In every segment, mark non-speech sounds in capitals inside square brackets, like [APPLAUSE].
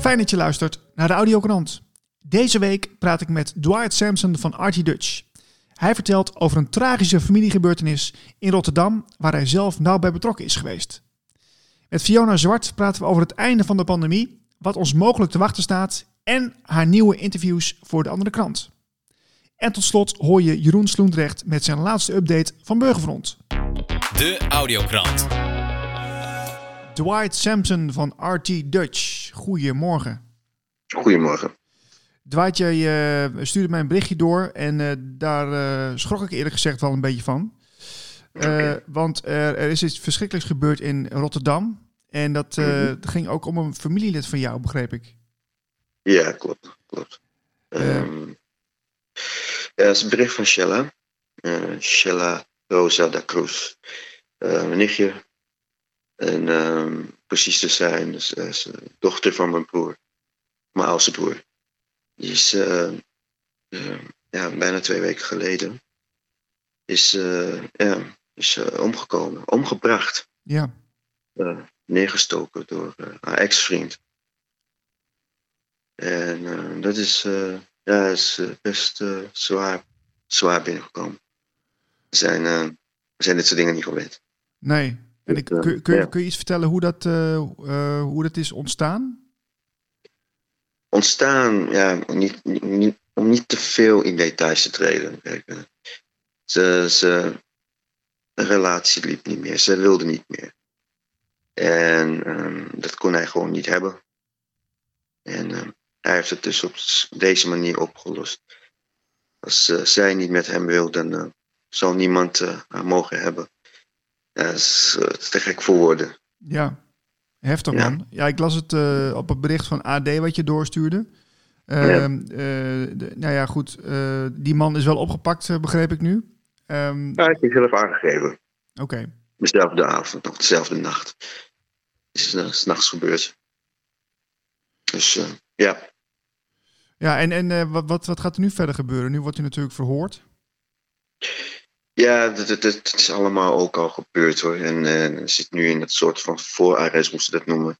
Fijn dat je luistert naar de Audiokrant. Deze week praat ik met Dwight Sampson van Artie Dutch. Hij vertelt over een tragische familiegebeurtenis in Rotterdam waar hij zelf nauw bij betrokken is geweest. Met Fiona Zwart praten we over het einde van de pandemie, wat ons mogelijk te wachten staat en haar nieuwe interviews voor de andere krant. En tot slot hoor je Jeroen Sloendrecht met zijn laatste update van Burgerfront. De Audiokrant. Dwight Sampson van RT Dutch. Goedemorgen. Goedemorgen. Dwight, jij uh, stuurde mij een berichtje door en uh, daar uh, schrok ik eerlijk gezegd wel een beetje van. Okay. Want er, er, is iets verschrikkelijks gebeurd in Rotterdam. En dat mm -hmm. ging ook om een familielid van jou, begreep ik. Ja, klopt. klopt. Um, ja, dat is een bericht van Shella. Shella Rosa da Cruz. mijn nichtje. En um, precies te zijn, dus, is de dochter van mijn broer. Mijn oudste broer. Die is uh, uh, ja, bijna twee weken geleden is, uh, ja, is omgekomen, omgebracht. Ja. neergestoken door haar ex-vriend. En dat is, ja, is best zwaar, zwaar binnengekomen. We zijn, we zijn dit soort dingen niet gewend. Nee. En ik, kun, kun, kun je iets vertellen hoe dat, hoe dat is ontstaan? ontstaan, ja, niet, niet, om niet te veel in details te treden. Kijk, ze, ze, de relatie liep niet meer, ze wilde niet meer. En um, dat kon hij gewoon niet hebben. En um, hij heeft het dus op deze manier opgelost. Als uh, zij niet met hem wil, dan uh, zal niemand uh, haar mogen hebben. Ja, dat is te gek voor woorden. Ja, Heftig man. Ja, ik las het uh, op het bericht van AD wat je doorstuurde. Uh, ja. Uh, de, nou ja, goed. Die man is wel opgepakt, begreep ik nu. Um, ja, ik heb zelf aangegeven. Oké. Okay. Dezelfde avond, nog dezelfde nacht. Het is uh, s'nachts gebeurd. Dus ja. Ja, en, en wat, wat, wat gaat er nu verder gebeuren? Nu wordt hij natuurlijk verhoord. Ja, dat, dat, dat, is allemaal ook al gebeurd hoor. En uh, zit nu in het soort van voorarrest, moesten dat noemen.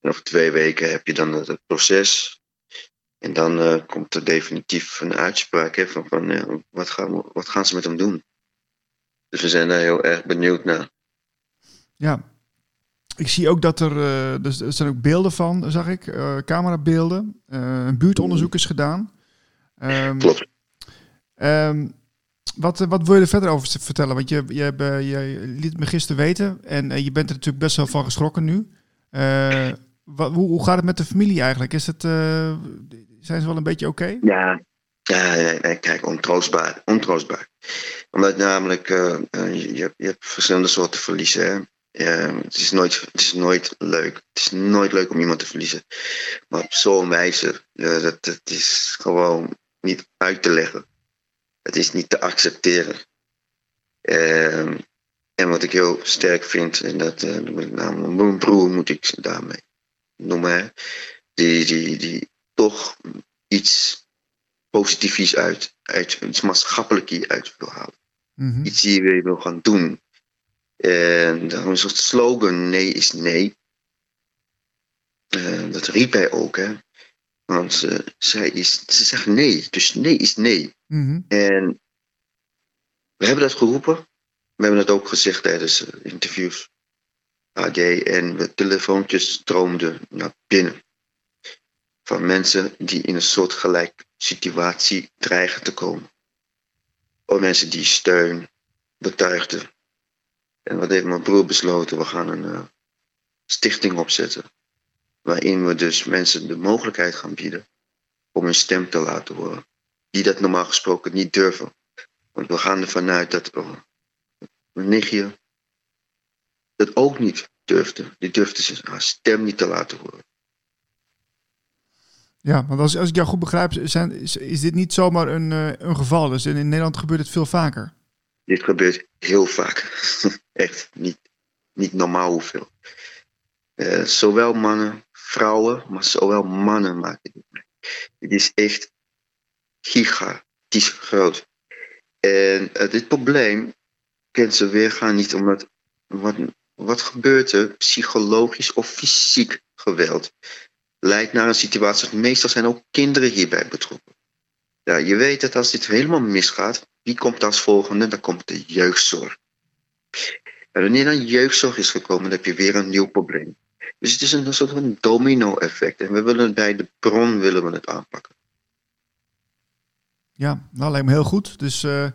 En over twee weken heb je dan het, het proces. En dan uh, komt er definitief een uitspraak hè, van, van uh, wat, gaan, wat gaan ze met hem doen. Dus we zijn daar heel erg benieuwd naar. Ja, ik zie ook dat er, dus er zijn ook beelden van, zag ik, camerabeelden. een buurtonderzoek is gedaan. Um, Klopt. Um, wat, wat wil je er verder over vertellen? Want je, je, je liet me gisteren weten en je bent er natuurlijk best wel van geschrokken nu. Wat, hoe, hoe gaat het met de familie eigenlijk? Is het, zijn ze wel een beetje oké? Ja, ja, kijk, ontroostbaar. ontroostbaar. Omdat namelijk, je, je, hebt verschillende soorten verliezen. het, is nooit, het is nooit leuk. Het is nooit leuk om iemand te verliezen. Maar op zo'n wijze, dat, dat is gewoon niet uit te leggen. Het is niet te accepteren. Uh, en wat ik heel sterk vind, en dat uh, met name mijn broer moet ik daarmee noemen, die, die, die toch iets positiefs uit, uit iets maatschappelijks uit wil halen. Mm -hmm. Iets die wil gaan doen. En daarom is het slogan nee is nee. Uh, dat riep hij ook, hè. Want uh, zij is, ze zegt nee, dus nee is nee. Mm-hmm. En we hebben dat geroepen. We hebben het ook gezegd tijdens uh, interviews. AD en de telefoontjes stroomden naar binnen. Van mensen die in een soortgelijk situatie dreigen te komen. Of mensen die steun betuigden. En wat heeft mijn broer besloten? We gaan een uh, stichting opzetten. Waarin we dus mensen de mogelijkheid gaan bieden om hun stem te laten horen. Die dat normaal gesproken niet durven. Want we gaan ervan uit dat oh, mijn nichtje dat ook niet durfde. Die durfde haar stem niet te laten horen. Ja, want als, als ik jou goed begrijp, zijn, is, is dit niet zomaar een, uh, een geval. Dus in, in Nederland gebeurt het veel vaker. Dit gebeurt heel vaak. [LAUGHS] Echt niet, niet normaal hoeveel. Uh, zowel mannen, vrouwen, maar zowel mannen maken dit mee. Het is echt gigantisch groot. En uh, dit probleem kent ze weergaan niet omdat wat, wat gebeurt er, psychologisch of fysiek geweld, leidt naar een situatie. Meestal zijn ook kinderen hierbij betrokken. Ja, je weet dat als dit helemaal misgaat, wie komt als volgende? Dan komt de jeugdzorg. En wanneer dan jeugdzorg is gekomen, dan heb je weer een nieuw probleem. Dus het is een, soort van domino-effect. En we willen bij de bron willen we het aanpakken. Ja, nou lijkt me heel goed. Dus uh,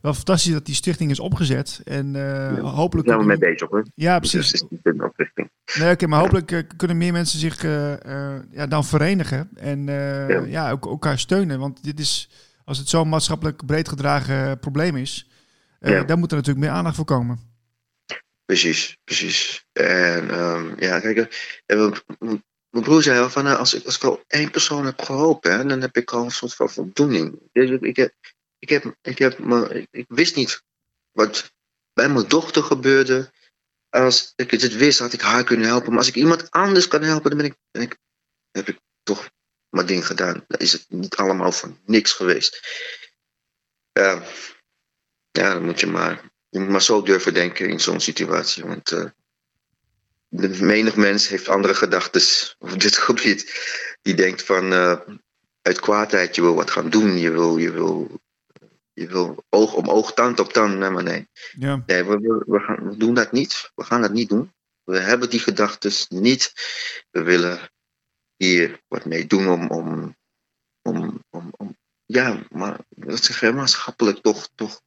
wel fantastisch dat die stichting is opgezet. En uh, ja, hopelijk... Daar zijn we mee bezig hoor. Ja, precies. Dus nee, oké, okay, maar hopelijk uh, kunnen meer mensen zich ja, dan verenigen. En ja. ja, ook elkaar steunen. Want dit is, als het zo'n maatschappelijk breed gedragen probleem is... Ja. dan moet er natuurlijk meer aandacht voor komen. Precies, precies. En um, ja, kijk, mijn broer zei al van, nou, als, ik, als ik al één persoon heb geholpen, dan heb ik al een soort van voldoening. Dus ik, ik, heb, ik, heb, ik, heb, ik, ik wist niet wat bij mijn dochter gebeurde. Als ik het wist, had ik haar kunnen helpen. Maar als ik iemand anders kan helpen, dan ben ik, heb ik toch mijn ding gedaan. Dan is het niet allemaal voor niks geweest. Ja, ja dan moet je maar, je moet maar zo durven denken in zo'n situatie. Want de menig mens heeft andere gedachten [LAUGHS] op dit gebied. Die denkt van uh, uit kwaadheid, je wil wat gaan doen, je wil, je wil, je wil oog om oog, tand op tand. Nee, maar nee. Ja. nee we, we, gaan, we doen dat niet. We gaan dat niet doen. We hebben die gedachten niet. We willen hier wat mee doen om, om, om, om, om ja, maar dat zeg maatschappelijk toch, toch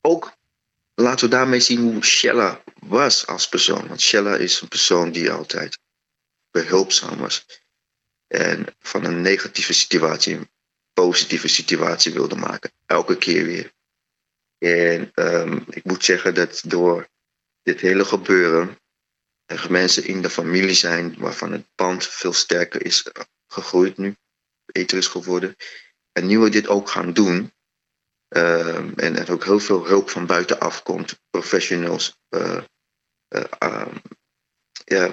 ook laten we daarmee zien hoe Shella was als persoon. Want Shella is een persoon die altijd behulpzaam was. En van een negatieve situatie een positieve situatie wilde maken. Elke keer weer. En um, ik moet zeggen dat door dit hele gebeuren er mensen in de familie zijn waarvan het band veel sterker is gegroeid nu, beter is geworden. En nu we dit ook gaan doen, Ehm, en er ook heel veel hulp van buitenaf komt. Professionals, uh, uh, ja,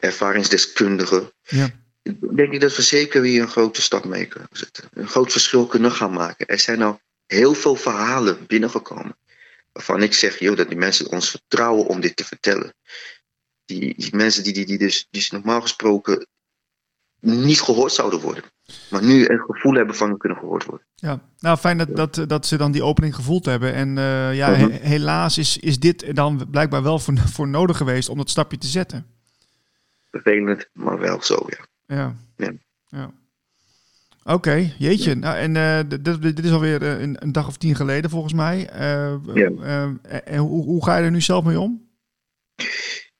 ervaringsdeskundigen. Ja. Denk ik dat we zeker weer een grote stap mee kunnen zetten. Een groot verschil kunnen gaan maken. Er zijn al heel veel verhalen binnengekomen. Waarvan ik zeg, joh, dat die mensen ons vertrouwen om dit te vertellen. Die, die mensen die, die, die, dus, die normaal gesproken niet gehoord zouden worden. Maar nu een gevoel hebben van kunnen gehoord worden. Ja, nou fijn dat, dat, dat ze dan die opening gevoeld hebben. En uh, ja, he, helaas is, is dit dan blijkbaar wel voor, [LAUGHS] voor nodig geweest om dat stapje te zetten. Vervelend, maar wel zo, ja. Ja. ja. ja. Oké, okay, jeetje. Nou, en uh, dit, dit is alweer een, een dag of tien geleden volgens mij. ja. en hoe, hoe ga je er nu zelf mee om?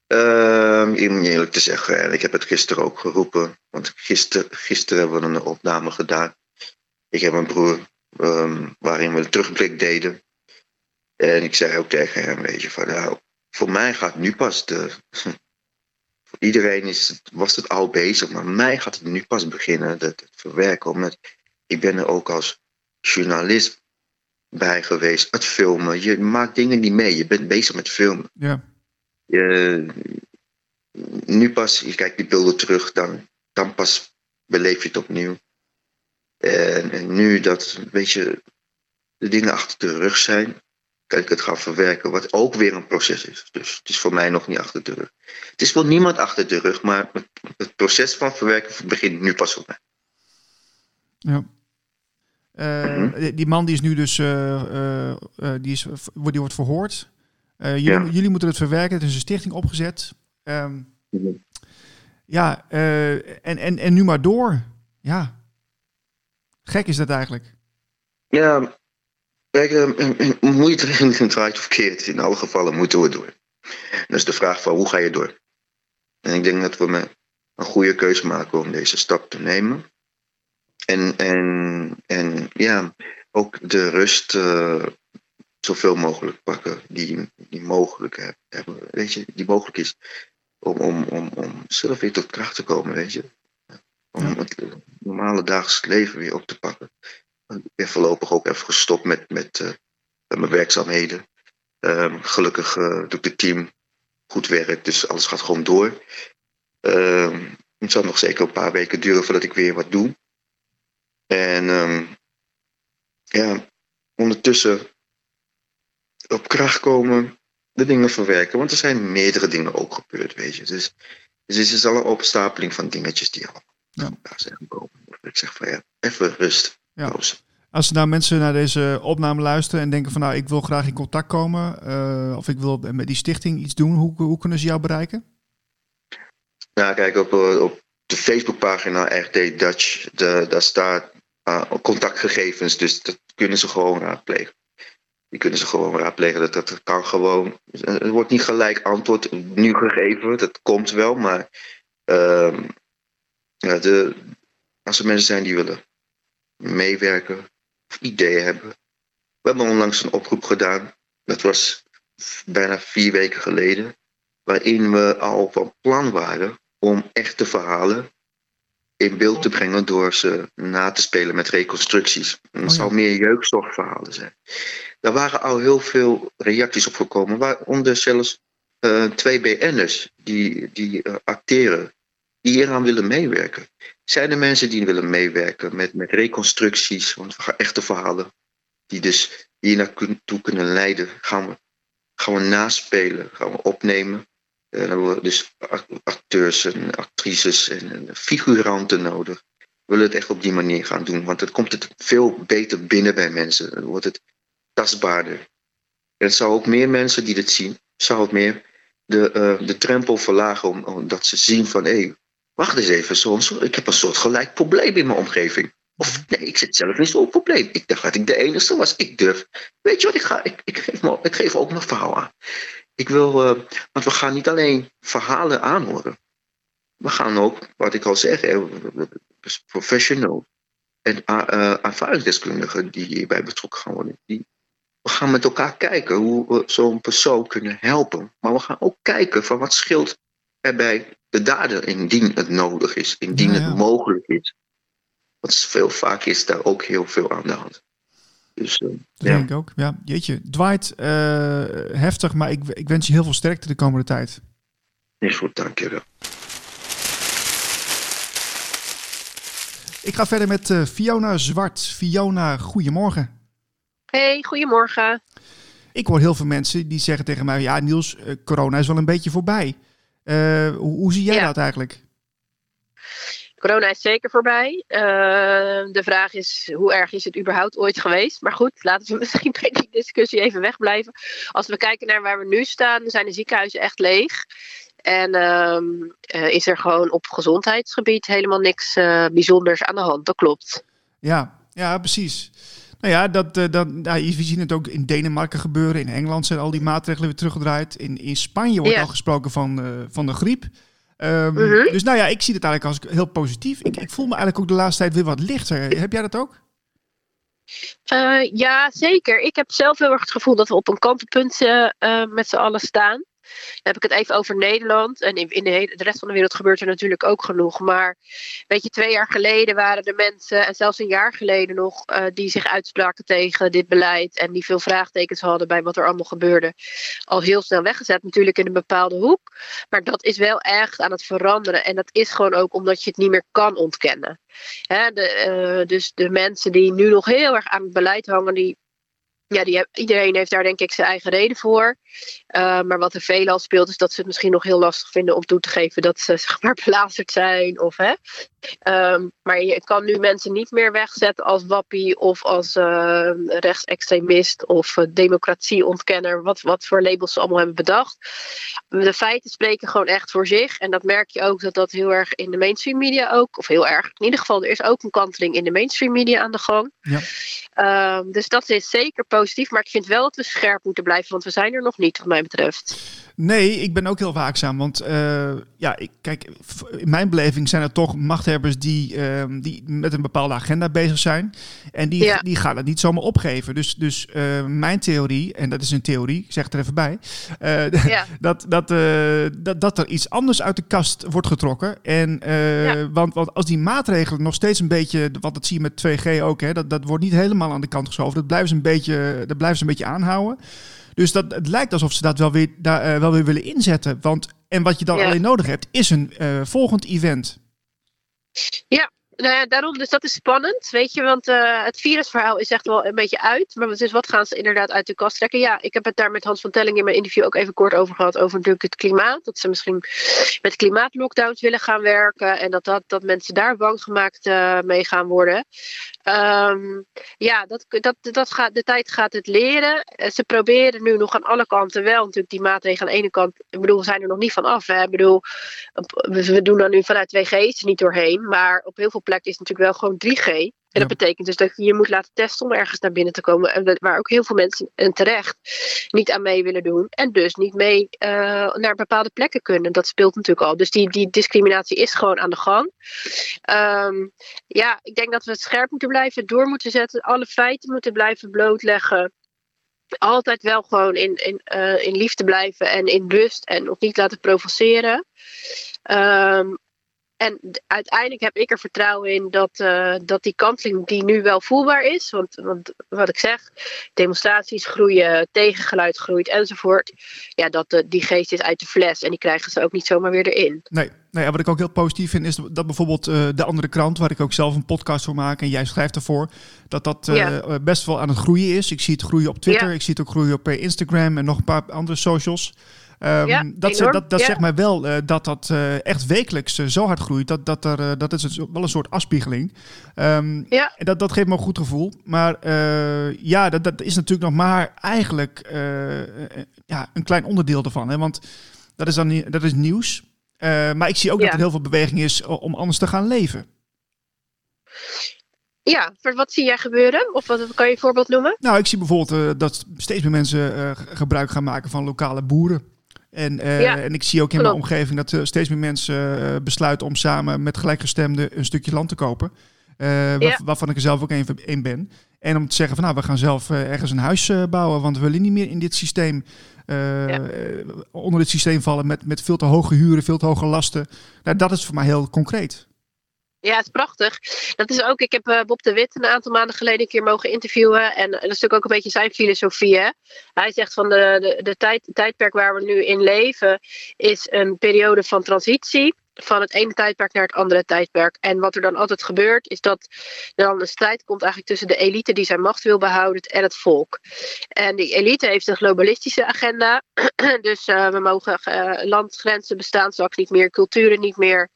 Um, om eerlijk te zeggen, ik heb het gisteren ook geroepen. Want gisteren, gisteren hebben we een opname gedaan. Ik heb een broer um, waarin we een terugblik deden. En ik zei ook tegen hem, weet je, van nou, voor mij gaat nu pas de... [LAUGHS] Voor iedereen is het, was het al bezig, maar mij gaat het nu pas beginnen, het, het verwerken. Omdat ik ben er ook als journalist bij geweest, het filmen. Je maakt dingen niet mee, je bent bezig met filmen. Ja je, nu pas, je kijkt die beelden terug, dan, dan pas beleef je het opnieuw. En, en nu dat, weet je, de dingen achter de rug zijn, kan ik het gaan verwerken, wat ook weer een proces is. Dus het is voor mij nog niet achter de rug. Het is voor niemand achter de rug, maar het, proces van verwerken begint nu pas voor mij. Ja. Uh, Die man die is nu dus, uh, uh, die, is, die wordt verhoord. Uh, jullie, jullie, moeten het verwerken. Het is een stichting opgezet. Um, ja, uh, en, en, en nu maar door. Ja. Gek is dat eigenlijk. Ja, kijk, uh, moeite het draait of verkeerd. In alle gevallen moeten we door. Dus de vraag van hoe ga je door? En ik denk dat we met een goede keuze maken om deze stap te nemen. En, en, en ja, ook de rust uh, zoveel mogelijk pakken die, die mogelijk hebben, weet je, die mogelijk is om, om, om, om zelf weer tot kracht te komen, weet je. Om het normale dagelijks leven weer op te pakken. Ik ben voorlopig ook even gestopt met, met, uh, mijn werkzaamheden. Um, gelukkig uh, doet het team goed werk, dus alles gaat gewoon door. Um, Het zal nog zeker een paar weken duren voordat ik weer wat doe. En ehm, ja, ondertussen op kracht komen, de dingen verwerken. Want er zijn meerdere dingen ook gebeurd, weet je. Dus, dus het is al een opstapeling van dingetjes die al Ja. daar zijn gekomen. Ik zeg van ja, even rust. Ja. pauze. Als er nou mensen naar deze opname luisteren en denken van nou, ik wil graag in contact komen eh, of ik wil met die stichting iets doen, hoe, hoe kunnen ze jou bereiken? Nou, kijk, op, eh, op de Facebookpagina RT Dutch, de, daar staat eh, contactgegevens, dus dat kunnen ze gewoon raadplegen. Die kunnen ze gewoon raadplegen, dat, dat kan gewoon. Er wordt niet gelijk antwoord nu gegeven, dat komt wel, maar ehm, de, als er mensen zijn die willen meewerken of ideeën hebben. We hebben onlangs een oproep gedaan, dat was bijna vier weken geleden, waarin we al van plan waren om echte verhalen in beeld te brengen door ze na te spelen met reconstructies. En het Oh ja. zal meer jeugdzorgverhalen zijn. Daar waren al heel veel reacties op gekomen, waaronder zelfs eh, twee BN'ers die, die eh, acteren, die hieraan willen meewerken. Zijn er mensen die willen meewerken met, met reconstructies, want we gaan echte verhalen, die dus hier naartoe kunnen leiden, gaan we, gaan we naspelen, gaan we opnemen. Eh, dan hebben dus act- acteurs en actrices en, en figuranten nodig. We willen het echt op die manier gaan doen, want dan komt het veel beter binnen bij mensen. Dan wordt het tastbaarder. En het zou ook meer mensen die dit zien, zou het meer de, eh, de drempel verlagen om, omdat ze zien van hé, wacht eens even, zo, ik heb een soort gelijk probleem in mijn omgeving. Of nee, ik zit zelf in zo'n probleem. Ik dacht dat ik de enige was. Ik durf. Weet je wat, ik, ga, ik, ik, geef, ik geef ook mijn verhaal aan. Ik wil, eh, want we gaan niet alleen verhalen aanhoren. We gaan ook, wat ik al zeg, hè, professional en uh, ervaringsdeskundigen die hierbij betrokken gaan worden. Die, we gaan met elkaar kijken hoe we zo'n persoon kunnen helpen. Maar we gaan ook kijken van wat scheelt er bij de dader indien het nodig is, indien Ja, ja. het mogelijk is. Want veel vaak is daar ook heel veel aan de hand. Dus eh, Dat ja, denk ik ook. Ja, jeetje. Dwight, eh, heftig, maar ik, ik wens je heel veel sterkte de komende tijd. is goed, dankjewel. Ik ga verder met eh, Fiona Zwart. Fiona, goedemorgen. Hey, goedemorgen. Ik hoor heel veel mensen die zeggen tegen mij: Ja, Niels, corona is wel een beetje voorbij. Eh, hoe, hoe zie jij Ja. dat eigenlijk? Corona is zeker voorbij. Eh, de vraag is, hoe erg is het überhaupt ooit geweest? Maar goed, laten we [LAUGHS] misschien bij die discussie even wegblijven. Als we kijken naar waar we nu staan, zijn de ziekenhuizen echt leeg. En ehm, eh, is er gewoon op gezondheidsgebied helemaal niks eh, bijzonders aan de hand. Dat klopt. Ja, ja precies. Nou ja, dat, eh, dat, nou, we zien het ook in Denemarken gebeuren. In Engeland zijn al die maatregelen weer teruggedraaid. In, in Spanje wordt Ja. al gesproken van, van de griep. Ehm, Mhm. Dus nou ja, ik zie het eigenlijk als heel positief. Ik, ik voel me eigenlijk ook de laatste tijd weer wat lichter. Heb jij dat ook? Eh, ja, zeker. Ik heb zelf heel erg het gevoel dat we op een kantelpunt eh, eh, met z'n allen staan. Heb ik het even over Nederland. En in, in de, rest van de wereld gebeurt er natuurlijk ook genoeg. Maar weet je, twee jaar geleden waren er mensen, en zelfs een jaar geleden nog, eh, die zich uitspraken tegen dit beleid. En die veel vraagtekens hadden bij wat er allemaal gebeurde. Al heel snel weggezet, natuurlijk in een bepaalde hoek. Maar dat is wel echt aan het veranderen. En dat is gewoon ook omdat je het niet meer kan ontkennen. Hè, de, eh, dus de mensen die nu nog heel erg aan het beleid hangen, die, ja, die iedereen heeft daar denk ik zijn eigen reden voor. Uh, maar wat er veelal speelt, is dat ze het misschien nog heel lastig vinden om toe te geven dat ze [LAUGHS] zeg maar belazerd zijn. Of, hè. Um, maar je kan nu mensen niet meer wegzetten als wappie of als uh, rechtsextremist of uh, democratieontkenner. Wat, wat voor labels ze allemaal hebben bedacht. De feiten spreken gewoon echt voor zich. En dat merk je ook dat dat heel erg in de mainstream media ook, of heel erg, in ieder geval, er is ook een kanteling in de mainstream media aan de gang. Ja. Um, dus dat is zeker positief. Maar ik vind wel dat we scherp moeten blijven, want we zijn er nog niet, wat mij betreft. Nee, ik ben ook heel waakzaam. Want uh, ja, ik, kijk, in mijn beleving zijn er toch machthebbers die, uh, die met een bepaalde agenda bezig zijn. En die, ja. die gaan het niet zomaar opgeven. Dus, dus uh, mijn theorie, en dat is een theorie, ik zeg het er even bij, [LAUGHS] ja. dat, dat, dat, dat er iets anders uit de kast wordt getrokken. En, ja. want, want als die maatregelen nog steeds een beetje, wat dat zie je met 2G ook, hè, dat, dat wordt niet helemaal aan de kant geschoven. Dat blijven ze een beetje, dat blijven ze een beetje aanhouden. Dus dat, het lijkt alsof ze dat wel weer, daar, uh, wel weer willen inzetten. Want, en wat je dan ja. alleen nodig hebt, is een uh, volgend event. Ja, nou ja, daarom, dus dat is spannend, weet je, want uh, het virusverhaal is echt wel een beetje uit. Maar dus wat gaan ze inderdaad uit de kast trekken? Ja, ik heb het daar met Hans van Telling in mijn interview ook even kort over gehad, over natuurlijk het klimaat. Dat ze misschien met klimaatlockdowns willen gaan werken en dat, dat, dat mensen daar bang gemaakt uh, mee gaan worden. Um, ja, dat, dat, dat gaat, de tijd gaat het leren. Eh, ze proberen nu nog aan alle kanten wel natuurlijk die maatregelen aan de ene kant. Ik bedoel, we zijn er nog niet van af. Ik bedoel, we doen dan nu vanuit 2G is er niet doorheen. Maar op heel veel plekken is natuurlijk wel gewoon 3G. En dat betekent dus dat je je moet laten testen om ergens naar binnen te komen. En waar ook heel veel mensen, en terecht, niet aan mee willen doen. En dus niet mee uh, naar bepaalde plekken kunnen. Dat speelt natuurlijk al. Dus die, die discriminatie is gewoon aan de gang. Um, ja, ik denk dat we het scherp moeten blijven, door moeten zetten. Alle feiten moeten blijven blootleggen altijd wel gewoon in, in, uh, in liefde blijven en in rust en ook niet laten provoceren. Um, en uiteindelijk heb ik er vertrouwen in dat, uh, dat die kanteling die nu wel voelbaar is. Want, want wat ik zeg, demonstraties groeien, tegengeluid groeit enzovoort. Ja, dat de, die geest is uit de fles en die krijgen ze ook niet zomaar weer erin. Nee, nee wat ik ook heel positief vind is dat bijvoorbeeld uh, de andere krant, waar ik ook zelf een podcast voor maak en jij schrijft ervoor, dat dat uh, ja. best wel aan het groeien is. Ik zie het groeien op Twitter, ja. ik zie het ook groeien op Instagram en nog een paar andere socials. Um, ja, dat, dat, dat ja. zegt mij wel uh, dat dat echt wekelijks zo hard groeit. Dat, dat, er, dat is wel een soort afspiegeling. Um, ja. Dat, dat geeft me een goed gevoel. Maar ja, dat, dat is natuurlijk nog maar eigenlijk ja, een klein onderdeel ervan. Hè? Want dat is, dan, dat is nieuws. Maar ik zie ook ja. dat er heel veel beweging is om anders te gaan leven. Ja, wat zie jij gebeuren? Of wat kan je een voorbeeld noemen? Nou, ik zie bijvoorbeeld dat steeds meer mensen gebruik gaan maken van lokale boeren. En, ja, en ik zie ook in klopt. mijn omgeving dat steeds meer mensen besluiten om samen met gelijkgestemden een stukje land te kopen. Waar, ja. Waarvan ik er zelf ook een, een, ben. En om te zeggen van nou, we gaan zelf ergens een huis bouwen, want we willen niet meer in dit systeem, ja. onder dit systeem vallen met, met veel te hoge huren, veel te hoge lasten. Nou, dat is voor mij heel concreet. Ja, het is prachtig. Dat is ook, ik heb uh, Bob de Wit een aantal maanden geleden een keer mogen interviewen. En dat is natuurlijk ook een beetje zijn filosofie. Hè? Hij zegt van de, de, de tijd, tijdperk waar we nu in leven is een periode van transitie van het ene tijdperk naar het andere tijdperk. En wat er dan altijd gebeurt, is dat er dan een strijd komt eigenlijk tussen de elite die zijn macht wil behouden en het volk. En die elite heeft een globalistische agenda. [CLEARS THROAT] dus uh, we mogen uh, landgrenzen bestaan straks niet meer, culturen niet meer.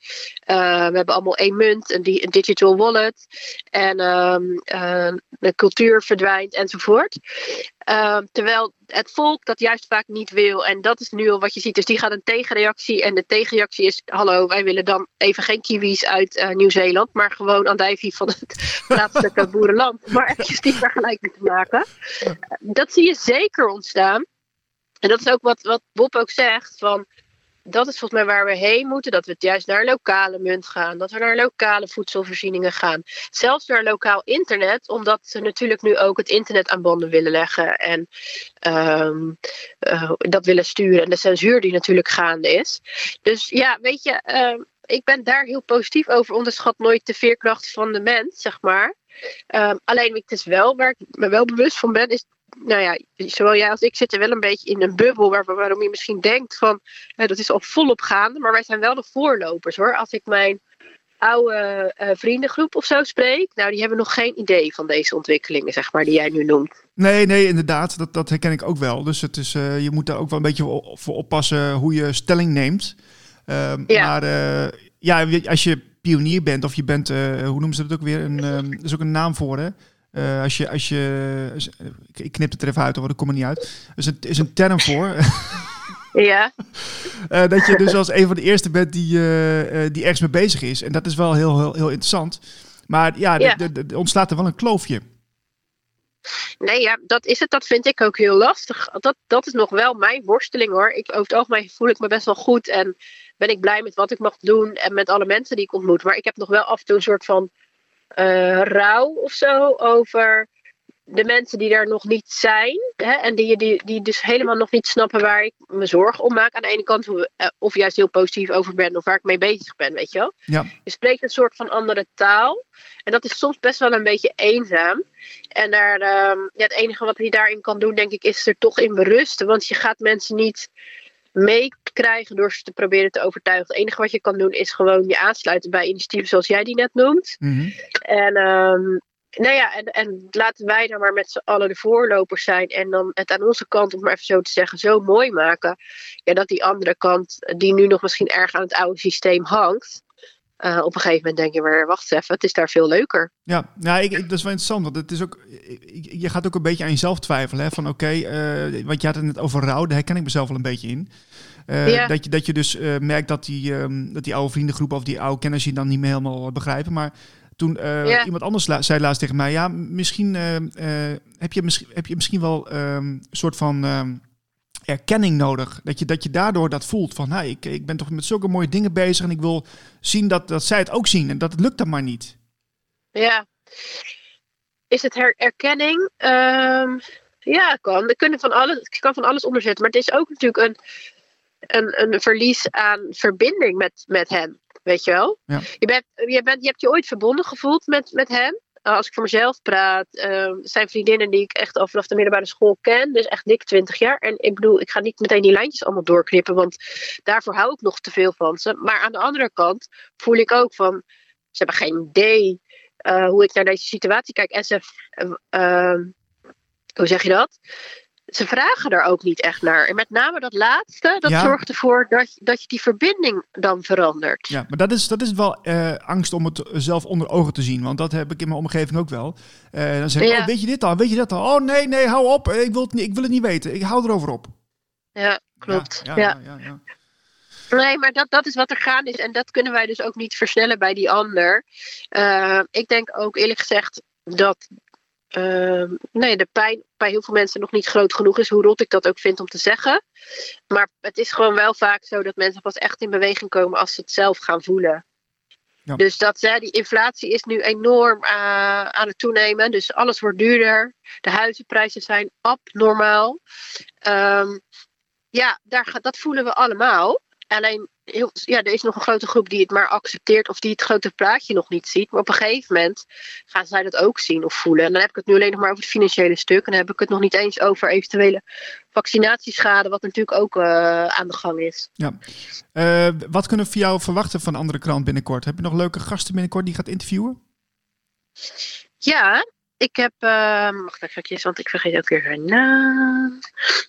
Uh, we hebben allemaal één munt, een, een digital wallet. En ehm, de cultuur verdwijnt enzovoort. Ehm, terwijl het volk dat juist vaak niet wil. En dat is nu al wat je ziet. Dus die gaat een tegenreactie. En de tegenreactie is: hallo, wij willen dan even geen kiwis uit uh, Nieuw-Zeeland. Maar gewoon andijvie van het [LAUGHS] plaatselijke boerenland. Maar eventjes die vergelijking te maken. Dat zie je zeker ontstaan. En dat is ook wat, wat Bob ook zegt. Van dat is volgens mij waar we heen moeten. Dat we juist naar lokale munt gaan. Dat we naar lokale voedselvoorzieningen gaan. Zelfs naar lokaal internet. Omdat ze natuurlijk nu ook het internet aan banden willen leggen. En um, uh, dat willen sturen. En de censuur die natuurlijk gaande is. Dus ja, weet je. Uh, ik ben daar heel positief over. Onderschat nooit de veerkracht van de mens, zeg maar. Um, alleen het is wel waar ik me wel bewust van ben, is nou ja, zowel jij als ik zitten wel een beetje in een bubbel waar, waarom je misschien denkt van dat is al volop gaande, maar wij zijn wel de voorlopers hoor. Als ik mijn oude uh, vriendengroep of zo spreek, nou die hebben nog geen idee van deze ontwikkelingen, zeg maar, die jij nu noemt. Nee, nee, inderdaad, dat, dat herken ik ook wel. Dus het is, uh, je moet daar ook wel een beetje voor oppassen hoe je stelling neemt. Ja. Maar uh, ja, als je pionier bent of je bent, hoe noemen ze dat ook weer? Een, er is ook een naam voor hè? Uh, als je, als je, ik knip het er even uit, hoor, dat komt er niet uit. Er is een, is een term voor. [LAUGHS] ja. Uh, [LAUGHS] dat je dus als een van de eerste bent die, uh, die ergens mee bezig is. En dat is wel heel, heel, heel interessant. Maar ja, ja. er ontstaat er wel een kloofje. Nee, ja, dat is het. Dat vind ik ook heel lastig. Dat, dat is nog wel mijn worsteling hoor. Ik, over het algemeen voel ik me best wel goed en ben ik blij met wat ik mag doen en met alle mensen die ik ontmoet. Maar ik heb nog wel af en toe een soort van uh, rouw of zo over de mensen die er nog niet zijn. Hè, en die, die, die dus helemaal nog niet snappen waar ik me zorgen om maak. Aan de ene kant, eh, of juist heel positief over ben, of waar ik mee bezig ben, weet je wel. Ja. Je spreekt een soort van andere taal. En dat is soms best wel een beetje eenzaam. En daar, uh, ja, het enige wat hij daarin kan doen, denk ik, is er toch in berusten. Want je gaat mensen niet mee te krijgen door ze te proberen te overtuigen. Het enige wat je kan doen is gewoon je aansluiten bij initiatieven zoals jij die net noemt. Mhm. En, ehm, nou ja, en, en laten wij dan maar met z'n allen de voorlopers zijn. En dan het aan onze kant, om maar even zo te zeggen, zo mooi maken. Ja, dat die andere kant, die nu nog misschien erg aan het oude systeem hangt. Eh, op een gegeven moment denk je weer, wacht eens even, het is daar veel leuker. Ja, nou, ik, ik- dat is wel interessant, want het is ook, ik- je gaat ook een beetje aan jezelf twijfelen. Hè? Van oké, eh, want je had het net over rouw, daar herken ik mezelf wel een beetje in. Eh, Ja. dat, je, dat je dus merkt dat die, ehm, dat die oude vriendengroep of die oude kenners je dan niet meer helemaal begrijpen. Maar toen Ja. iemand anders la- zei laatst tegen mij, ja, misschien heb, je misschien heb je misschien wel ehm, een soort van ehm, erkenning nodig. Dat je, dat je daardoor dat voelt van, nou, ik, ik ben toch met zulke mooie dingen bezig en ik wil zien dat, dat zij het ook zien. En dat lukt dan maar niet. Ja. Is het her- erkenning? Ehm, ja, kan. Er kunnen van alles, ik kan van alles onderzetten. Maar het is ook natuurlijk een, een, een verlies aan verbinding met, met hem. Weet je wel? Ja. Je, bent, je, bent, je hebt je ooit verbonden gevoeld met, met hem. Uh, als ik voor mezelf praat, ehm, zijn vriendinnen die ik echt al vanaf de middelbare school ken. Dus echt dik 20 jaar. En ik bedoel, ik ga niet meteen die lijntjes allemaal doorknippen. Want daarvoor hou ik nog te veel van ze. Maar aan de andere kant voel ik ook van... Ze hebben geen idee uh, hoe ik naar deze situatie kijk. En ze, uh, uh, hoe zeg je dat? Ze vragen er ook niet echt naar. En met name dat laatste, dat Ja. zorgt ervoor dat, dat je die verbinding dan verandert. Ja, maar dat is, dat is wel eh, angst om het zelf onder ogen te zien. Want dat heb ik in mijn omgeving ook wel. Eh, dan zeg ik, Ja. oh, weet je dit al? Weet je dat al? Oh nee, nee, hou op. Eh, Ik wil het niet, ik wil het niet weten. Ik hou erover op. Ja, klopt. Ja, Ja, ja. Nee, maar dat, dat is wat er gaan is. En dat kunnen wij dus ook niet versnellen bij die ander. Uh, ik denk ook eerlijk gezegd dat uh, nee, de pijn bij heel veel mensen nog niet groot genoeg is. Hoe rot ik dat ook vind om te zeggen. Maar het is gewoon wel vaak zo dat mensen pas echt in beweging komen als ze het zelf gaan voelen. Ja. Dus dat, hè, die inflatie is nu enorm uh, aan het toenemen. Dus alles wordt duurder. De huizenprijzen zijn abnormaal. Um, ja, daar dat voelen we allemaal. Alleen, heel, ja, er is nog een grote groep die het maar accepteert of die het grote plaatje nog niet ziet. Maar op een gegeven moment gaan zij dat ook zien of voelen. En dan heb ik het nu alleen nog maar over het financiële stuk. En dan heb ik het nog niet eens over eventuele vaccinatieschade, wat natuurlijk ook uh, aan de gang is. Ja. Uh, wat kunnen we van jou verwachten van andere krant binnenkort? Heb je nog leuke gasten binnenkort die gaat interviewen? Ja, ik heb, uh, wacht even, want ik vergeet ook weer zijn naam.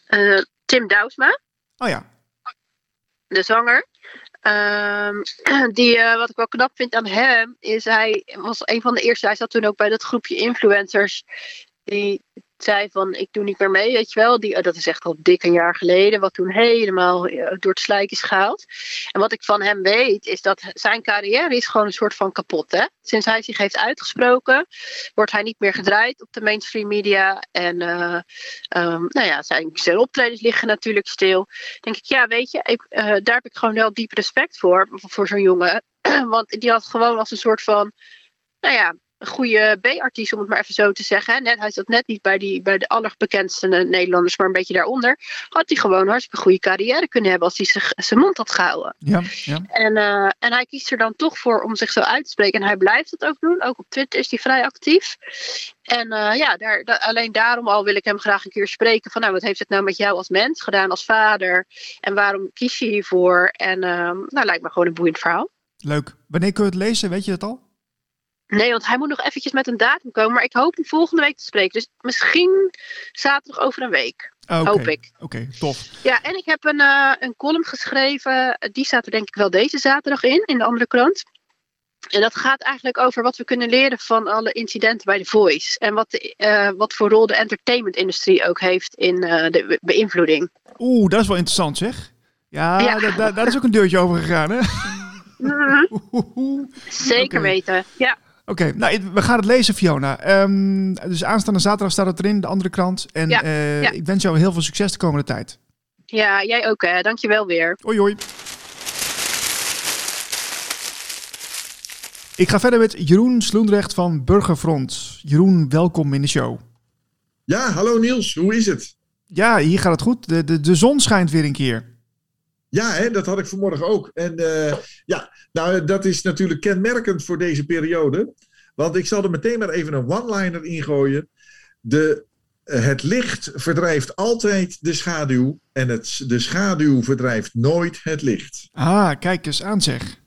Uh, Tim Douwsma. Oh ja. De zanger. Um, [CLEARS THROAT] die, uh, wat ik wel knap vind aan hem, is hij was een van de eerste. Hij zat toen ook bij dat groepje influencers. Die zei van, ik doe niet meer mee, weet je wel. Die, dat is echt al dik een jaar geleden. Wat toen helemaal uh, door het slijk is gehaald. En wat ik van hem weet, is dat zijn carrière is gewoon een soort van kapot. Hè? Sinds hij zich heeft uitgesproken, wordt hij niet meer gedraaid op de mainstream media. En uh, um, nou ja, zijn, optredens liggen natuurlijk stil. Denk ik, ja, weet je, ik, uh, daar heb ik gewoon wel diep respect voor, voor zo'n jongen. [CLEARS THROAT] Want die had gewoon als een soort van, nou ja, goede B-artiest, om het maar even zo te zeggen. Net, hij zat net niet bij, die, bij de allerbekendste Nederlanders, maar een beetje daaronder. Had hij gewoon een hartstikke goede carrière kunnen hebben als hij zich, zijn mond had gehouden. Ja, ja. En, uh, en hij kiest er dan toch voor om zich zo uit te spreken. En hij blijft het ook doen. Ook op Twitter is hij vrij actief. En uh, ja, daar, da alleen daarom al wil ik hem graag een keer spreken. Van nou, wat heeft het nou met jou als mens gedaan, als vader? En waarom kies je hiervoor? En uh, nou, lijkt me gewoon een boeiend verhaal. Leuk. Wanneer kun je het lezen? Weet je dat al? Nee, want hij moet nog eventjes met een datum komen. Maar ik hoop hem volgende week te spreken. Dus misschien zaterdag over een week. Okay. Hoop ik. Oké, okay, tof. Ja, en ik heb een, uh, een column geschreven. Die staat er denk ik wel deze zaterdag in, in de andere krant. En dat gaat eigenlijk over wat we kunnen leren van alle incidenten bij The Voice. En wat, de, uh, wat voor rol de entertainmentindustrie ook heeft in uh, de beïnvloeding. Oeh, dat is wel interessant zeg. Ja, ja. daar is ook een deurtje over gegaan hè? [LAUGHS] Mm -hmm. Zeker okay. weten, ja. Oké, okay, nou, we gaan het lezen, Fiona. Um, dus aanstaande zaterdag staat het erin, de andere krant. En ja, uh, ja. ik wens jou heel veel succes de komende tijd. Ja, jij ook, hè. Dankjewel weer. Hoi, hoi. Ik ga verder met Jeroen Sloendrecht van Burgerfront. Jeroen, welkom in de show. Ja, hallo Niels, hoe is het? Ja, hier gaat het goed. De, de, de zon schijnt weer een keer. Ja, hè, dat had ik vanmorgen ook. En uh, ja, nou, dat is natuurlijk kenmerkend voor deze periode. Want ik zal er meteen maar even een one-liner ingooien. De eh, het licht verdrijft altijd de schaduw en het, de schaduw verdrijft nooit het licht. Ah, kijk eens aan zeg.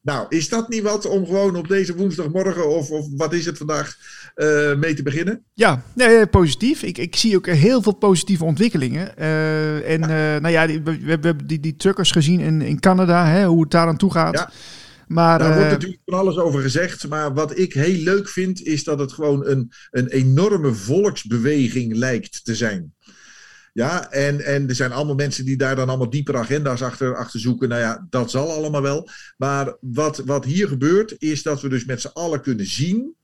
Nou, is dat niet wat om gewoon op deze woensdagmorgen, of, of wat is het vandaag, uh, mee te beginnen? Ja, nee, positief. Ik, ik zie ook heel veel positieve ontwikkelingen. Uh, en ja. nou ja, die, we, we, hebben die, die truckers gezien in, in Canada, hè, hoe het daar aan toe gaat. Ja. Maar, Daar wordt natuurlijk van alles over gezegd. Maar wat ik heel leuk vind, is dat het gewoon een, een enorme volksbeweging lijkt te zijn. Ja, en, en er zijn allemaal mensen die daar dan allemaal diepere agenda's achter, achter zoeken. Nou ja, dat zal allemaal wel. Maar wat, wat hier gebeurt, is dat we dus met z'n allen kunnen zien.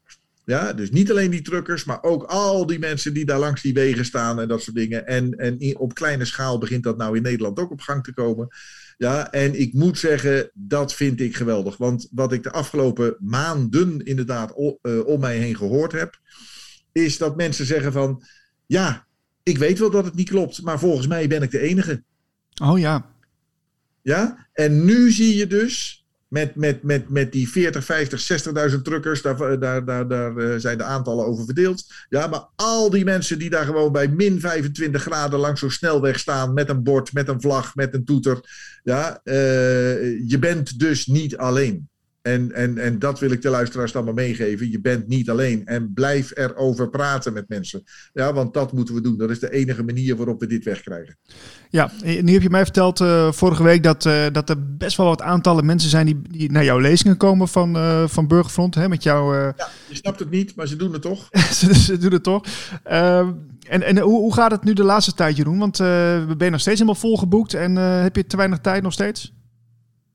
Ja, dus niet alleen die truckers, maar ook al die mensen die daar langs die wegen staan en dat soort dingen. En, en op kleine schaal begint dat nou in Nederland ook op gang te komen. Ja, en ik moet zeggen, dat vind ik geweldig. Want wat ik de afgelopen maanden inderdaad om mij heen gehoord heb, is dat mensen zeggen van, ja, ik weet wel dat het niet klopt, maar volgens mij ben ik de enige. Oh ja. Ja, en nu zie je dus met, met, met, met die 40, 50, 60.000 truckers, daar, daar, daar, daar zijn de aantallen over verdeeld. Ja, maar al die mensen die daar gewoon bij min 25 graden langs zo'n snelweg staan met een bord, met een vlag, met een toeter. Ja, uh, je bent dus niet alleen. En, en, en dat wil ik de luisteraars dan maar meegeven. Je bent niet alleen. En blijf erover praten met mensen. Ja, want dat moeten we doen. Dat is de enige manier waarop we dit wegkrijgen. Ja, nu heb je mij verteld uh, vorige week dat, uh, dat er best wel wat aantallen mensen zijn die, die naar jouw lezingen komen van, uh, van Burgerfront. Hè, met jou, Ja, je snapt het niet, maar ze doen het toch. [LAUGHS] ze, ze, doen het toch. Ehm, en en hoe, hoe gaat het nu de laatste tijd, Jeroen? Want we ben nog steeds helemaal volgeboekt en heb je te weinig tijd nog steeds?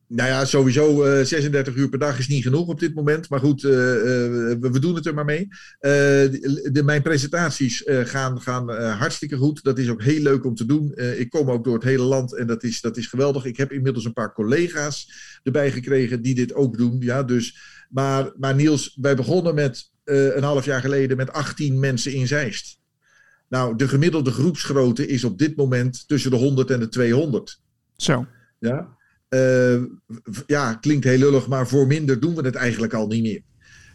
Nou ja, sowieso uh, 36 uur per dag is niet genoeg op dit moment. Maar goed, uh, uh, we, we, doen het er maar mee. De, de, mijn presentaties gaan, gaan hartstikke goed. Dat is ook heel leuk om te doen. ik kom ook door het hele land en dat is, dat is geweldig. Ik heb inmiddels een paar collega's erbij gekregen die dit ook doen. Ja, dus, maar, maar Niels, wij begonnen met een half jaar geleden met 18 mensen in Zeist. Nou, de gemiddelde groepsgrootte is op dit moment tussen de 100 en de 200. Zo. Ja, uh, ja, klinkt heel lullig, maar voor minder doen we het eigenlijk al niet meer.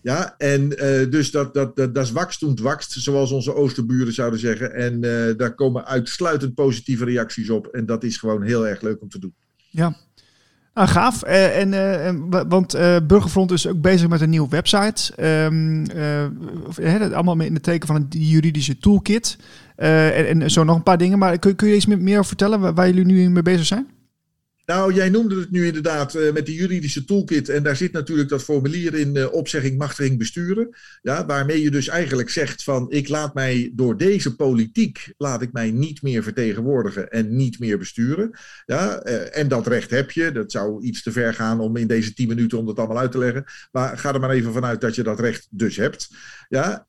Ja, en uh, dus dat, dat, dat, dat is wakst wakst, zoals onze oosterburen zouden zeggen. En uh, daar komen uitsluitend positieve reacties op. En dat is gewoon heel erg leuk om te doen. Ja, nou, gaaf. En, want Burgerfront is ook bezig met een nieuwe website. Um, allemaal in het teken van een juridische toolkit. En, en, zo nog een paar dingen. Maar kun, kun je iets meer vertellen waar jullie nu mee bezig zijn? Nou, jij noemde het nu inderdaad uh, met de juridische toolkit. En daar zit natuurlijk dat formulier in uh, opzegging, machtiging, besturen. Ja, waarmee je dus eigenlijk zegt van ik laat mij door deze politiek, laat ik mij niet meer vertegenwoordigen en niet meer besturen. Ja, uh, en dat recht heb je. Dat zou iets te ver gaan om in deze tien minuten om dat allemaal uit te leggen. Maar ga er maar even vanuit dat je dat recht dus hebt. Ja,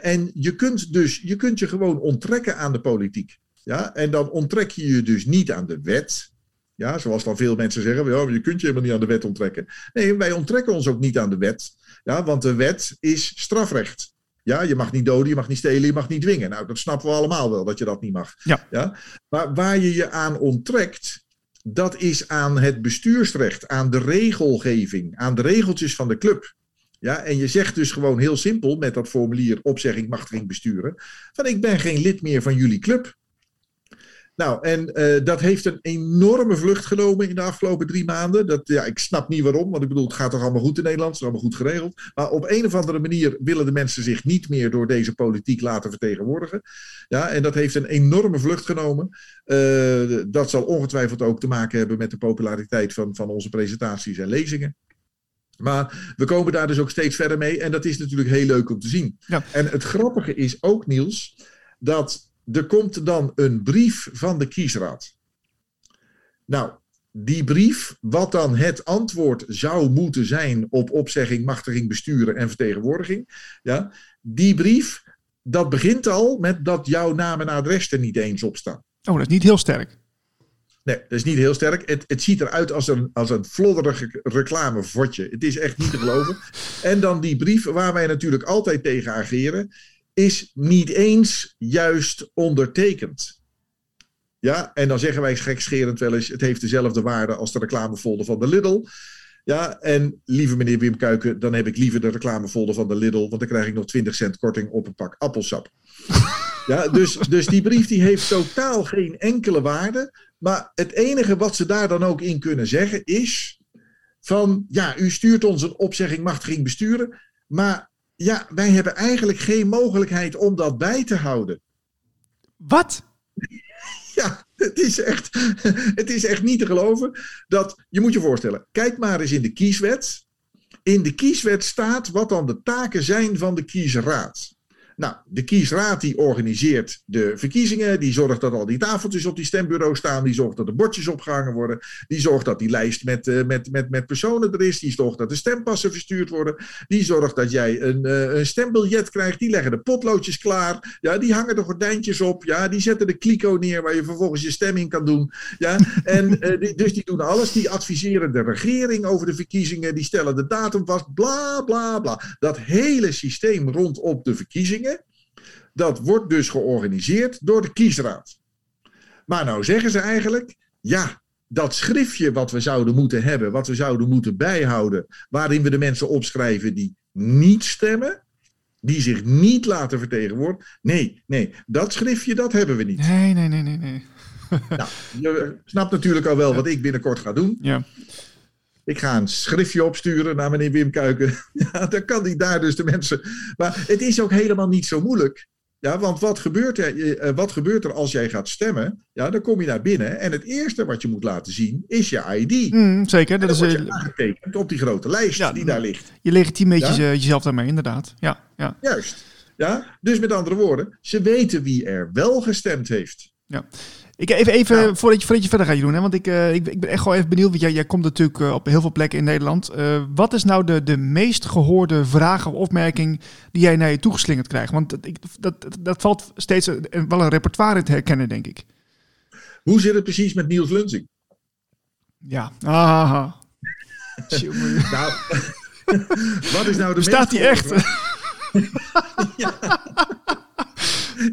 en je kunt dus, je kunt je gewoon onttrekken aan de politiek. Ja, en dan onttrek je je dus niet aan de wet. Ja, zoals dan veel mensen zeggen, ja, je kunt je helemaal niet aan de wet onttrekken. Nee, wij onttrekken ons ook niet aan de wet. Ja, want de wet is strafrecht. Ja, je mag niet doden, je mag niet stelen, je mag niet dwingen. Nou, dat snappen we allemaal wel, dat je dat niet mag. Ja. Ja? Maar waar je je aan onttrekt, dat is aan het bestuursrecht, aan de regelgeving, aan de regeltjes van de club. Ja, en je zegt dus gewoon heel simpel met dat formulier opzegging, machtiging, besturen, van ik ben geen lid meer van jullie club. Nou, en uh, dat heeft een enorme vlucht genomen in de afgelopen drie maanden. Dat, ja, ik snap niet waarom, want ik bedoel, het gaat toch allemaal goed in Nederland, het is allemaal goed geregeld. Maar op een of andere manier willen de mensen zich niet meer door deze politiek laten vertegenwoordigen. Ja, en dat heeft een enorme vlucht genomen. Uh, dat zal ongetwijfeld ook te maken hebben met de populariteit van, van onze presentaties en lezingen. Maar we komen daar dus ook steeds verder mee. En dat is natuurlijk heel leuk om te zien. Ja. En het grappige is ook, Niels, dat er komt dan een brief van de kiesraad. Nou, die brief, wat dan het antwoord zou moeten zijn op opzegging, machtiging, besturen en vertegenwoordiging, ja, die brief, dat begint al met dat jouw naam en adres er niet eens op staan. Oh, dat is niet heel sterk. Nee, dat is niet heel sterk. Het, het ziet eruit als een, als een flodderig reclamevodje. Het is echt niet te geloven. [LAUGHS] en dan die brief waar wij natuurlijk altijd tegen ageren is niet eens juist ondertekend. Ja, en dan zeggen wij gekscherend wel eens: het heeft dezelfde waarde als de reclamefolder van de Lidl. Ja, en lieve meneer Wim Kuiken, dan heb ik liever de reclamefolder van de Lidl, want dan krijg ik nog 20 cent korting op een pak appelsap. [LAUGHS] Ja, dus, dus die brief die heeft totaal geen enkele waarde. Maar het enige wat ze daar dan ook in kunnen zeggen is van ja, u stuurt ons een opzegging machtiging besturen, maar ja, wij hebben eigenlijk geen mogelijkheid om dat bij te houden. Wat? [LAUGHS] Ja, het is echt, [LAUGHS] het is echt niet te geloven dat je moet je voorstellen. Kijk maar eens in de kieswet. In de kieswet staat wat dan de taken zijn van de kiesraad. Nou, de kiesraad die organiseert de verkiezingen, die zorgt dat al die tafeltjes op die stembureau staan, die zorgt dat de bordjes opgehangen worden, die zorgt dat die lijst met, uh, met, met, met personen er is, die zorgt dat de stempassen verstuurd worden, die zorgt dat jij een, uh, een stembiljet krijgt, die leggen de potloodjes klaar, ja, die hangen de gordijntjes op, ja, die zetten de kliko neer waar je vervolgens je stem in kan doen, ja, en uh, die, dus die doen alles, die adviseren de regering over de verkiezingen, die stellen de datum vast, bla bla bla. Dat hele systeem rondom de verkiezingen dat wordt dus georganiseerd door de kiesraad. Maar nou zeggen ze eigenlijk, ja, dat schriftje wat we zouden moeten hebben, wat we zouden moeten bijhouden, waarin we de mensen opschrijven die niet stemmen, die zich niet laten vertegenwoordigen. Nee, nee, dat schriftje, dat hebben we niet. Nee, nee, nee, nee, nee. nou, je snapt natuurlijk al wel wat ik binnenkort ga doen. Ja. Ik ga een schriftje opsturen naar meneer Wim Kuiken. [LAUGHS] Ja, dan kan hij daar dus de mensen. Maar het is ook helemaal niet zo moeilijk. Ja, want wat gebeurt, er, eh, wat gebeurt er als jij gaat stemmen? Ja, dan kom je naar binnen en het eerste wat je moet laten zien is je ID. Mm, zeker. Dat, dat is wordt je aangetekend op die grote lijst ja, die daar ligt. Je legitimeert ja? jezelf daarmee, inderdaad. Ja, ja. Juist. Ja? Dus met andere woorden, ze weten wie er wel gestemd heeft. Ja. Ik even, even voordat, je, voordat je verder gaat doen, hè, want ik, uh, ik, ik, ben echt gewoon even benieuwd, want jij, jij komt natuurlijk uh, op heel veel plekken in Nederland. Uh, wat is nou de, de meest gehoorde vraag of opmerking die jij naar je toegeslingerd krijgt? Want dat, ik, dat, dat valt steeds wel een repertoire te herkennen, denk ik. Hoe zit het precies met Niels Lunzing? Ja, aha. [LAUGHS] nou, [LAUGHS] wat is nou de Staat hij echt? [LAUGHS] ja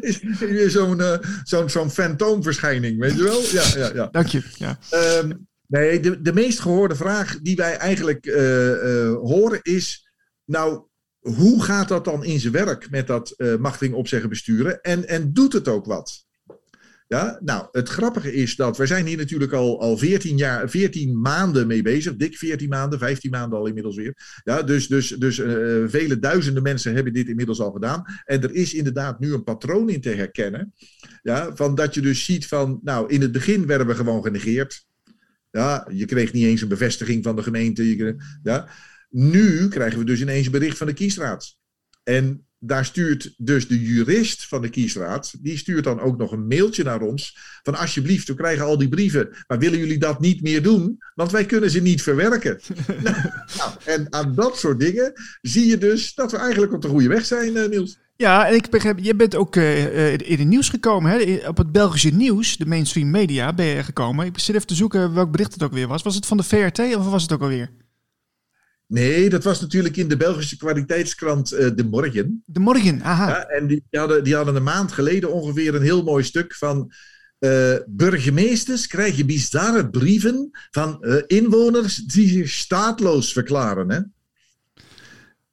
[LAUGHS] is weer zo'n uh, zo'n zo'n fantoomverschijning, weet je wel? Ja, ja, ja. Dank je. Ja. Um, nee, de, de meest gehoorde vraag die wij eigenlijk uh, uh, horen is... Nou, hoe gaat dat dan in zijn werk met dat machtiging opzeggen besturen? En, en doet het ook wat? Ja, nou, het grappige is dat wij zijn hier natuurlijk al, al 14, jaar, 14 maanden mee bezig. Dik 14 maanden, 15 maanden al inmiddels weer. Ja, dus dus, dus uh, vele duizenden mensen hebben dit inmiddels al gedaan. En er is inderdaad nu een patroon in te herkennen. Ja, van dat je dus ziet van, nou, in het begin werden we gewoon genegeerd. Ja, je kreeg niet eens een bevestiging van de gemeente. Ja. Nu krijgen we dus ineens een bericht van de kiesraad. En daar stuurt dus de jurist van de kiesraad, die stuurt dan ook nog een mailtje naar ons. Van alsjeblieft, we krijgen al die brieven, maar willen jullie dat niet meer doen? Want wij kunnen ze niet verwerken. [LAUGHS] nou, en aan dat soort dingen zie je dus dat we eigenlijk op de goede weg zijn, uh, Niels. Ja, en ik begrijp, je bent ook uh, in het nieuws gekomen. Hè? Op het Belgische nieuws, de mainstream media, ben je gekomen. Ik zit even te zoeken welk bericht het ook weer was. Was het van de VRT of was het ook alweer? Nee, dat was natuurlijk in de Belgische kwaliteitskrant uh, De Morgen. De Morgen, aha. Ja, en die hadden, die hadden een maand geleden ongeveer een heel mooi stuk van... Uh, burgemeesters krijgen bizarre brieven van uh, inwoners die zich staatloos verklaren. Hè?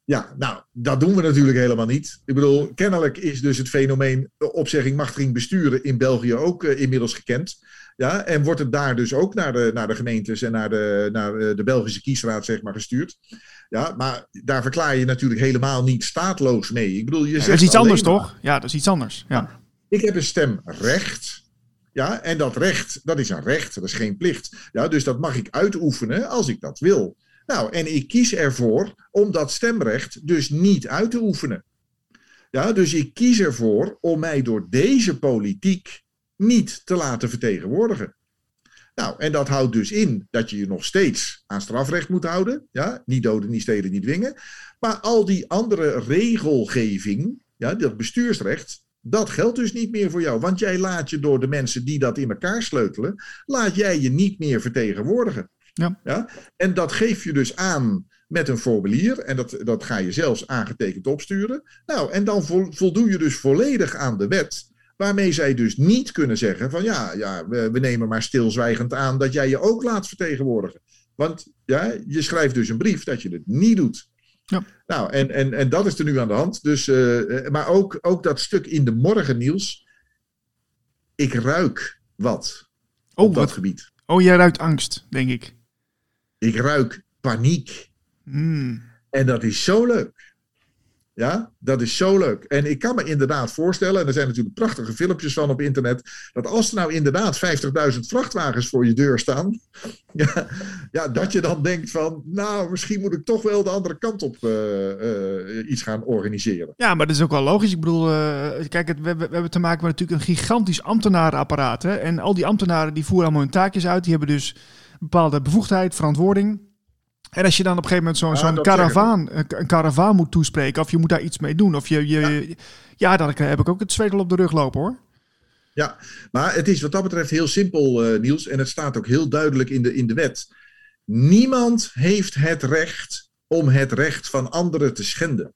Ja, nou, dat doen we natuurlijk helemaal niet. Ik bedoel, kennelijk is dus het fenomeen opzegging, machtiging, besturen in België ook inmiddels gekend. Ja, en wordt het daar dus ook naar de, naar de gemeentes en naar de, naar de Belgische kiesraad zeg maar, gestuurd. Ja, maar daar verklaar je natuurlijk helemaal niet staatloos mee. Ik bedoel, je ja, dat is iets anders, maar, toch? Ja, dat is iets anders. Ja. Ik heb een stemrecht. Ja, en dat recht, dat is een recht, dat is geen plicht. Ja, dus dat mag ik uitoefenen als ik dat wil. Nou, en ik kies ervoor om dat stemrecht dus niet uit te oefenen. Ja, dus ik kies ervoor om mij door deze politiek niet te laten vertegenwoordigen. Nou, en dat houdt dus in dat je je nog steeds aan strafrecht moet houden. Ja? Niet doden, niet stelen, niet dwingen. Maar al die andere regelgeving, ja, dat bestuursrecht, dat geldt dus niet meer voor jou. Want jij laat je door de mensen die dat in elkaar sleutelen, laat jij je niet meer vertegenwoordigen. Ja. Ja? En dat geef je dus aan met een formulier. En dat, dat ga je zelfs aangetekend opsturen. Nou, en dan voldoe je dus volledig aan de wet. Waarmee zij dus niet kunnen zeggen van ja, ja we, we, nemen maar stilzwijgend aan dat jij je ook laat vertegenwoordigen. Want ja, je schrijft dus een brief dat je het niet doet. Ja. Nou, en, en, en dat is er nu aan de hand. Dus, eh, maar ook, ook dat stuk in de morgen, Niels. Ik ruik wat Oh, op dat wat, gebied. oh, jij ruikt angst, denk ik. Ik ruik paniek. Hmm. En dat is zo leuk. Ja, dat is zo leuk. En ik kan me inderdaad voorstellen, en er zijn natuurlijk prachtige filmpjes van op internet, dat als er nou inderdaad 50.000 vrachtwagens voor je deur staan, [LAUGHS] ja, ja, dat je dan denkt van, nou, misschien moet ik toch wel de andere kant op eh, eh, iets gaan organiseren. Ja, maar dat is ook wel logisch. Ik bedoel, eh, kijk, we- we hebben te maken met natuurlijk een gigantisch ambtenarenapparaat. Hè? En al die ambtenaren die voeren allemaal hun taakjes uit. Die hebben dus bepaalde bevoegdheid, verantwoording. En als je dan op een gegeven moment zo'n Ja, zo'n dat karavaan, een, karavaan moet toespreken, of je moet daar iets mee doen, of je, je ja. dan heb ik ook het zweet al op de rug lopen hoor. Ja, maar het is wat dat betreft heel simpel, eh, Niels, en het staat ook heel duidelijk in de, in de wet. Niemand heeft het recht om het recht van anderen te schenden.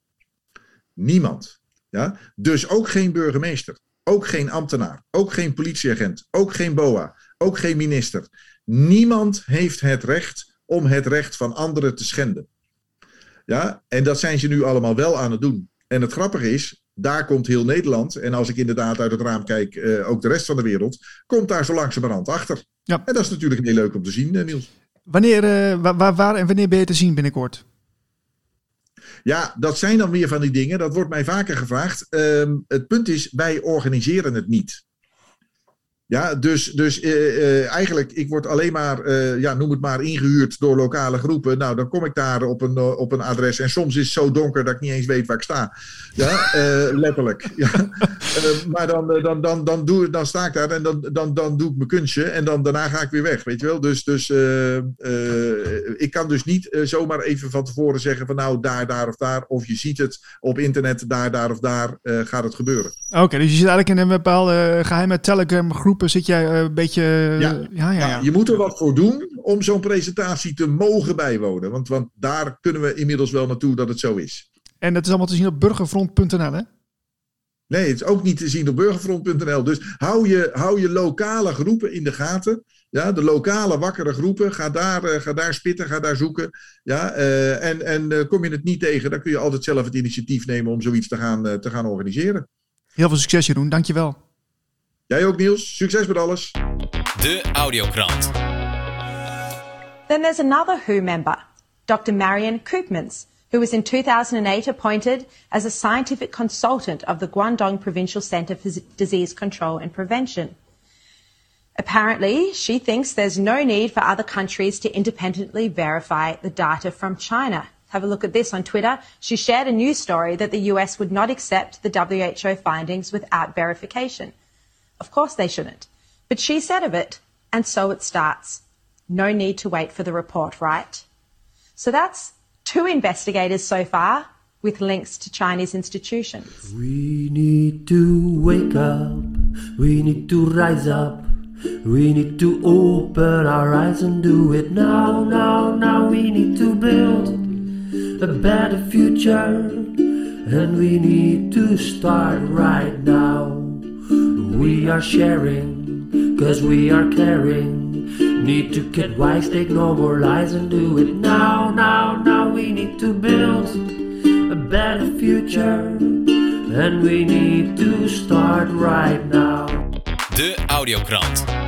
Niemand. Ja? Dus ook geen burgemeester, ook geen ambtenaar, ook geen politieagent, ook geen BOA, ook geen minister. Niemand heeft het recht om het recht van anderen te schenden. Ja, en dat zijn ze nu allemaal wel aan het doen. En het grappige is, daar komt heel Nederland, en als ik inderdaad uit het raam kijk, eh, ook de rest van de wereld, komt daar zo langzamerhand achter. Ja. En dat is natuurlijk heel leuk om te zien, eh, Niels. Wanneer, eh, waar, waar, en wanneer ben je te zien binnenkort? Ja, dat zijn dan weer van die dingen. Dat wordt mij vaker gevraagd. Ehm, het punt is, wij organiseren het niet. Ja, dus, dus eh, eh, eigenlijk, ik word alleen maar, eh, ja, noem het maar, ingehuurd door lokale groepen. Nou, dan kom ik daar op een, op een adres. En soms is het zo donker dat ik niet eens weet waar ik sta. Ja, [LAUGHS] letterlijk. Ja. Maar dan, dan, dan, dan, doe, dan sta ik daar en dan, dan, dan doe ik mijn kunstje. En dan, daarna ga ik weer weg, weet je wel. Dus, dus ik kan dus niet zomaar even van tevoren zeggen van nou, daar, daar of daar. Of je ziet het op internet, daar, daar of daar gaat het gebeuren. Oké, dus je zit eigenlijk in een bepaalde geheime Telegram groepen, zit jij eh, een beetje... eh, Ja. ja, ja, ja. Nou, je moet er wat voor doen om zo'n presentatie te mogen bijwonen. Want, want daar kunnen we inmiddels wel naartoe dat het zo is. En dat is allemaal te zien op burgerfront.nl hè? Nee, het is ook niet te zien op burgerfront.nl. Dus hou je, hou je lokale groepen in de gaten. Ja, de lokale wakkere groepen. Ga daar, eh, ga daar spitten, ga daar zoeken. Ja, en en kom je het niet tegen, dan kun je altijd zelf het initiatief nemen om zoiets te gaan, te gaan organiseren. Heel veel succes Jeroen, dankjewel. Jij ook, Niels. Succes met alles. De Audiokrant. Then there's another WHO member, Dr. Marion Koopmans, who was in 2008 appointed as a scientific consultant of the Guangdong Provincial Center for Disease Control and Prevention. Apparently, she thinks there's no need for other countries to independently verify the data from China. Have a look at this on Twitter. She shared a news story that the US would not accept the WHO findings without verification. Of course they shouldn't. But she said of it, and so it starts. No need to wait for the report, right? So that's two investigators so far with links to Chinese institutions. We need to wake up. We need to rise up. We need to open our eyes and do it now, now, now. We need to build a better future. And we need to start right now. We are sharing, cause we are caring. Need to get wise, take no more lies and do it now, now, now. We need to build a better future. And we need to start right now. De Audiokrant.